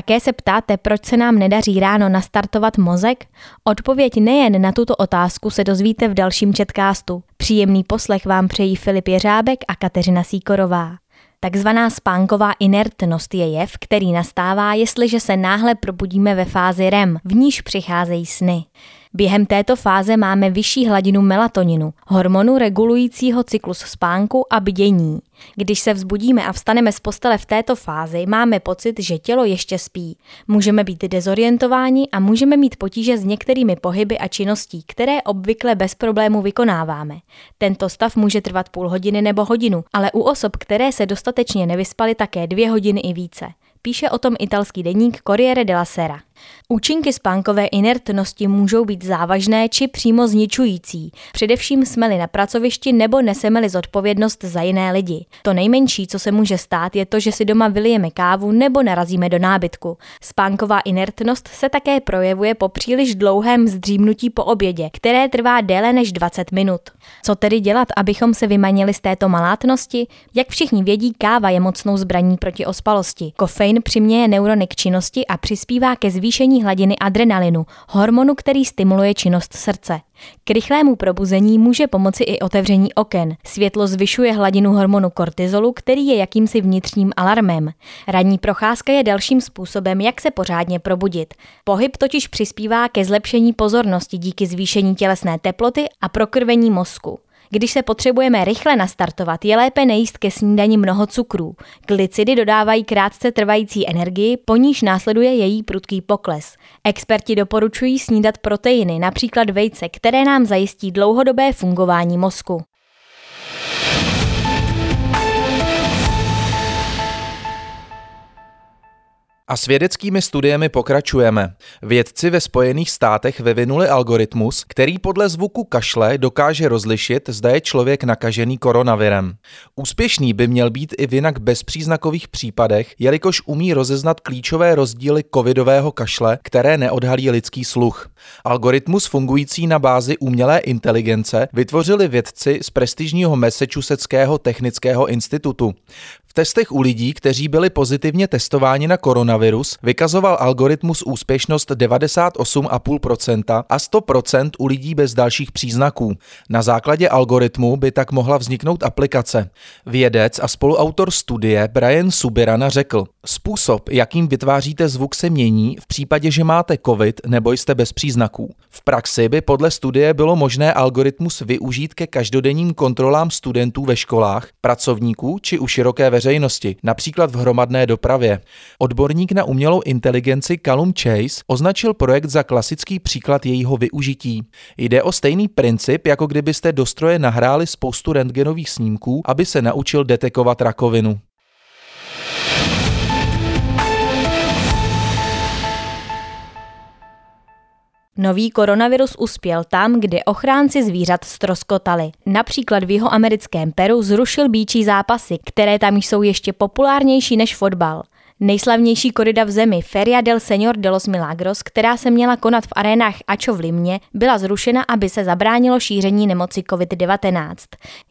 Také se ptáte, proč se nám nedaří ráno nastartovat mozek? Odpověď nejen na tuto otázku se dozvíte v dalším četkástu. Příjemný poslech vám přejí Filip Jeřábek a Kateřina Síkorová. Takzvaná spánková inertnost je jev, který nastává, jestliže se náhle probudíme ve fázi REM, v níž přicházejí sny. Během této fáze máme vyšší hladinu melatoninu, hormonu regulujícího cyklus spánku a bdění. Když se vzbudíme a vstaneme z postele v této fázi, máme pocit, že tělo ještě spí. Můžeme být dezorientováni a můžeme mít potíže s některými pohyby a činností, které obvykle bez problému vykonáváme. Tento stav může trvat půl hodiny nebo hodinu, ale u osob, které se dostatečně nevyspaly, také dvě hodiny i více. Píše o tom italský deník Corriere della Sera. Účinky spánkové inertnosti můžou být závažné či přímo zničující, především jsme-li na pracovišti nebo neseme-li zodpovědnost za jiné lidi. To nejmenší, co se může stát, je to, že si doma vylijeme kávu nebo narazíme do nábytku. Spánková inertnost se také projevuje po příliš dlouhém zdřímnutí po obědě, které trvá déle než 20 minut. Co tedy dělat, abychom se vymanili z této malátnosti? Jak všichni vědí, káva je mocnou zbraní proti ospalosti. Kofein přiměje neurony k činnosti a přispívá ke zvýšení zvýšení hladiny adrenalinu, hormonu, který stimuluje činnost srdce. K rychlému probuzení může pomoci i otevření oken. Světlo zvyšuje hladinu hormonu kortizolu, který je jakýmsi vnitřním alarmem. Ranní procházka je dalším způsobem, jak se pořádně probudit. Pohyb totiž přispívá ke zlepšení pozornosti díky zvýšení tělesné teploty a prokrvení mozku. Když se potřebujeme rychle nastartovat, je lépe nejíst ke snídani mnoho cukrů. Glycidy dodávají krátce trvající energii, po níž následuje její prudký pokles. Experti doporučují snídat proteiny, například vejce, které nám zajistí dlouhodobé fungování mozku. A s vědeckými studiemi pokračujeme. Vědci ve Spojených státech vyvinuli algoritmus, který podle zvuku kašle dokáže rozlišit, zda je člověk nakažený koronavirem. Úspěšný by měl být i v jinak bezpříznakových případech, jelikož umí rozeznat klíčové rozdíly covidového kašle, které neodhalí lidský sluch. Algoritmus fungující na bázi umělé inteligence vytvořili vědci z prestižního Massachusettského technického institutu. V testech u lidí, kteří byli pozitivně testováni na koronavirus, vykazoval algoritmus úspěšnost 98,5% a 100% u lidí bez dalších příznaků. Na základě algoritmu by tak mohla vzniknout aplikace. Vědec a spoluautor studie Brian Subirana řekl, způsob, jakým vytváříte zvuk se mění v případě, že máte covid nebo jste bez příznaků. V praxi by podle studie bylo možné algoritmus využít ke každodenním kontrolám studentů ve školách, pracovníků či u široké veřejnosti, například v hromadné dopravě. Odborník na umělou inteligenci Callum Chase označil projekt za klasický příklad jejího využití. Jde o stejný princip, jako kdybyste do stroje nahráli spoustu rentgenových snímků, aby se naučil detekovat rakovinu. Nový koronavirus uspěl tam, kde ochránci zvířat stroskotali. Například v jeho americkém Peru zrušil býčí zápasy, které tam jsou ještě populárnější než fotbal. Nejslavnější korida v zemi, Feria del Señor de los Milagros, která se měla konat v arénách Ačo v Limě, byla zrušena, aby se zabránilo šíření nemoci COVID-19.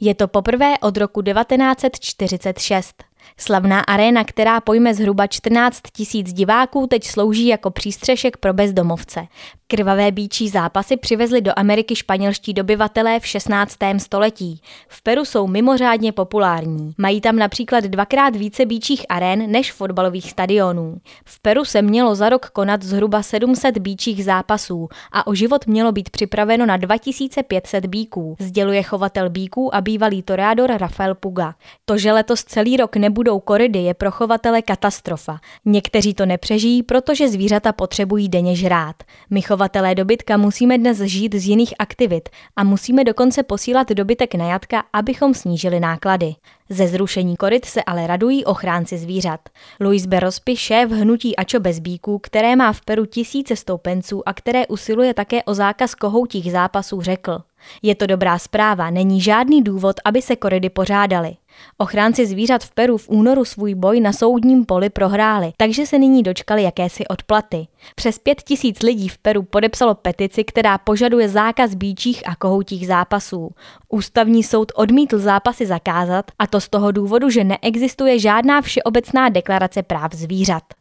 Je to poprvé od roku 1946. Slavná aréna, která pojme zhruba 14 tisíc diváků, teď slouží jako přístřešek pro bezdomovce. Krvavé býčí zápasy přivezli do Ameriky španělští dobyvatelé v 16. století. V Peru jsou mimořádně populární. Mají tam například dvakrát více býčích arén než fotbalových stadionů. V Peru se mělo za rok konat zhruba 700 býčích zápasů a o život mělo být připraveno na 2500 bíků, sděluje chovatel bíků a bývalý toreador Rafael Puga. To, že letos celý rok nebudou koridy, je pro chovatele katastrofa. Někteří to nepřežijí, protože zvířata potřebují denně žrát. My Chovatelé dobytka musíme dnes žít z jiných aktivit a musíme dokonce posílat dobytek na jatka, abychom snížili náklady. Ze zrušení koryt se ale radují ochránci zvířat. Luis Berospi, šéf hnutí Ačo bez bíků, které má v Peru tisíce stoupenců a které usiluje také o zákaz kohoutích zápasů, řekl. Je to dobrá zpráva, není žádný důvod, aby se koridy pořádaly. Ochránci zvířat v Peru v únoru svůj boj na soudním poli prohráli, takže se nyní dočkali jakési odplaty. Přes pět tisíc lidí v Peru podepsalo petici, která požaduje zákaz býčích a kohoutích zápasů. Ústavní soud odmítl zápasy zakázat a to z toho důvodu, že neexistuje žádná všeobecná deklarace práv zvířat.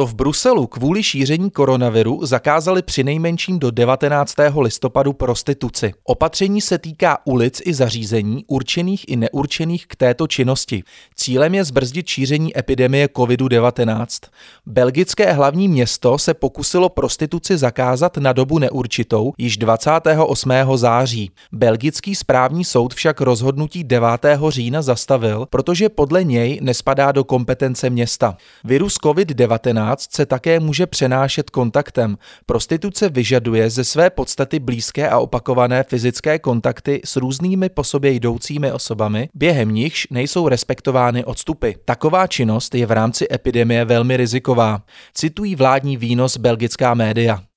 To v Bruselu kvůli šíření koronaviru zakázali přinejmenším do 19. listopadu prostituci. Opatření se týká ulic i zařízení určených i neurčených k této činnosti. Cílem je zbrzdit šíření epidemie COVID-19. Belgické hlavní město se pokusilo prostituci zakázat na dobu neurčitou již 28. září. Belgický správní soud však rozhodnutí 9. října zastavil, protože podle něj nespadá do kompetence města. Virus COVID-19 se také může přenášet kontaktem. Prostituce vyžaduje ze své podstaty blízké a opakované fyzické kontakty s různými po sobě jdoucími osobami, během nichž nejsou respektovány odstupy. Taková činnost je v rámci epidemie velmi riziková. Citují vládní výnos belgická média.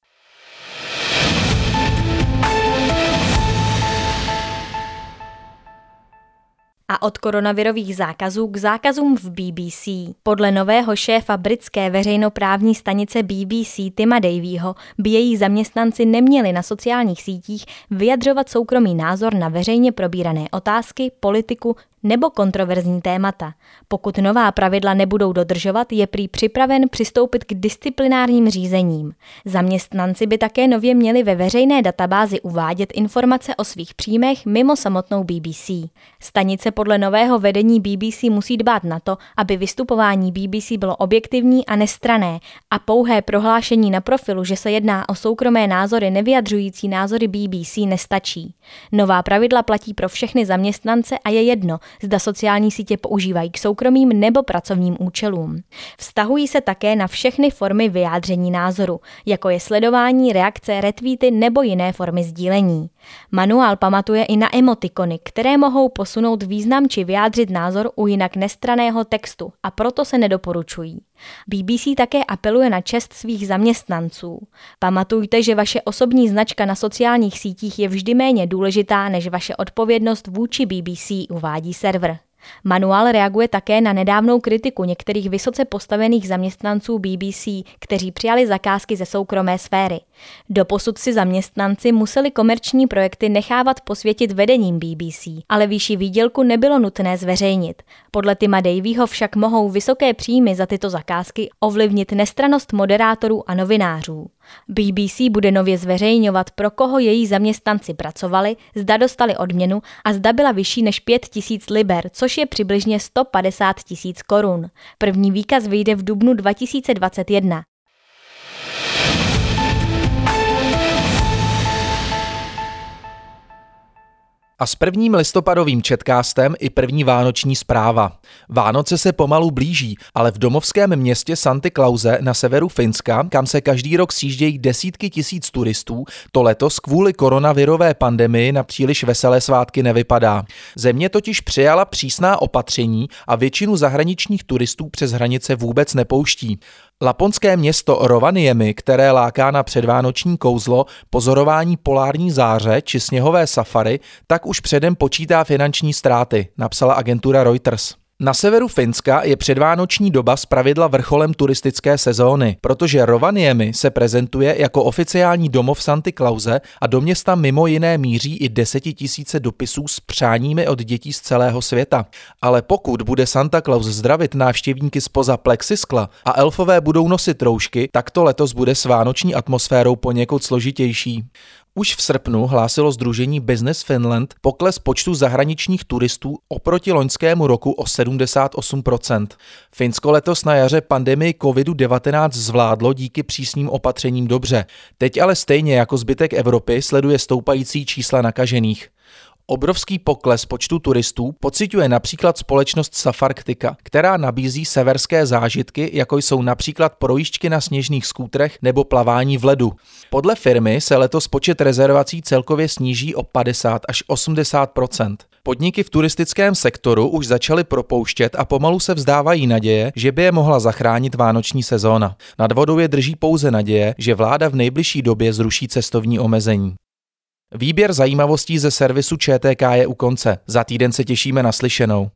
A od koronavirových zákazů k zákazům v BBC. Podle nového šéfa britské veřejnoprávní stanice BBC Tima Davyho by její zaměstnanci neměli na sociálních sítích vyjadřovat soukromý názor na veřejně probírané otázky, politiku nebo kontroverzní témata. Pokud nová pravidla nebudou dodržovat, je prý připraven přistoupit k disciplinárním řízením. Zaměstnanci by také nově měli ve veřejné databázi uvádět informace o svých příjmech mimo samotnou BBC. Stanice podle nového vedení BBC musí dbát na to, aby vystupování BBC bylo objektivní a nestrané a pouhé prohlášení na profilu, že se jedná o soukromé názory nevyjadřující názory BBC nestačí. Nová pravidla platí pro všechny zaměstnance a je jedno, zda sociální sítě používají k soukromým nebo pracovním účelům. Vztahují se také na všechny formy vyjádření názoru, jako je sledování, reakce, retweety nebo jiné formy sdílení. Manuál pamatuje i na emotikony, které mohou posunout význam či vyjádřit názor u jinak nestraného textu a proto se nedoporučují. BBC také apeluje na čest svých zaměstnanců. Pamatujte, že vaše osobní značka na sociálních sítích je vždy méně důležitá než vaše odpovědnost vůči BBC, uvádí server. Manuál reaguje také na nedávnou kritiku některých vysoce postavených zaměstnanců BBC, kteří přijali zakázky ze soukromé sféry. Doposud si zaměstnanci museli komerční projekty nechávat posvětit vedením BBC, ale výši výdělku nebylo nutné zveřejnit. Podle Tima Davyho však mohou vysoké příjmy za tyto zakázky ovlivnit nestranost moderátorů a novinářů. BBC bude nově zveřejňovat, pro koho její zaměstnanci pracovali, zda dostali odměnu a zda byla vyšší než 5 tisíc liber, což je přibližně 150 tisíc korun. První výkaz vyjde v dubnu 2021. A s prvním listopadovým četkástem i první vánoční zpráva. Vánoce se pomalu blíží, ale v domovském městě Santy Klauze na severu Finska, kam se každý rok sjíždějí desítky tisíc turistů, to letos kvůli koronavirové pandemii na příliš veselé svátky nevypadá. Země totiž přijala přísná opatření a většinu zahraničních turistů přes hranice vůbec nepouští. Laponské město Rovaniemi, které láká na předvánoční kouzlo, pozorování polární záře či sněhové safary, tak už předem počítá finanční ztráty, napsala agentura Reuters. Na severu Finska je předvánoční doba zpravidla vrcholem turistické sezóny, protože Rovaniemi se prezentuje jako oficiální domov Santy Klauze a do města mimo jiné míří i desetitisíce dopisů s přáními od dětí z celého světa. Ale pokud bude Santa Claus zdravit návštěvníky spoza plexiskla a elfové budou nosit roušky, tak to letos bude s vánoční atmosférou poněkud složitější. Už v srpnu hlásilo Združení Business Finland pokles počtu zahraničních turistů oproti loňskému roku o 78%. Finsko letos na jaře pandemii COVID-19 zvládlo díky přísným opatřením dobře. Teď ale stejně jako zbytek Evropy sleduje stoupající čísla nakažených. Obrovský pokles počtu turistů pociťuje například společnost Safarktika, která nabízí severské zážitky, jako jsou například projížďky na sněžných skútrech nebo plavání v ledu. Podle firmy se letos počet rezervací celkově sníží o 50 až 80% Podniky v turistickém sektoru už začaly propouštět a pomalu se vzdávají naděje, že by je mohla zachránit vánoční sezóna. Nad vodou je drží pouze naděje, že vláda v nejbližší době zruší cestovní omezení. Výběr zajímavostí ze servisu ČTK je u konce. Za týden se těšíme na slyšenou.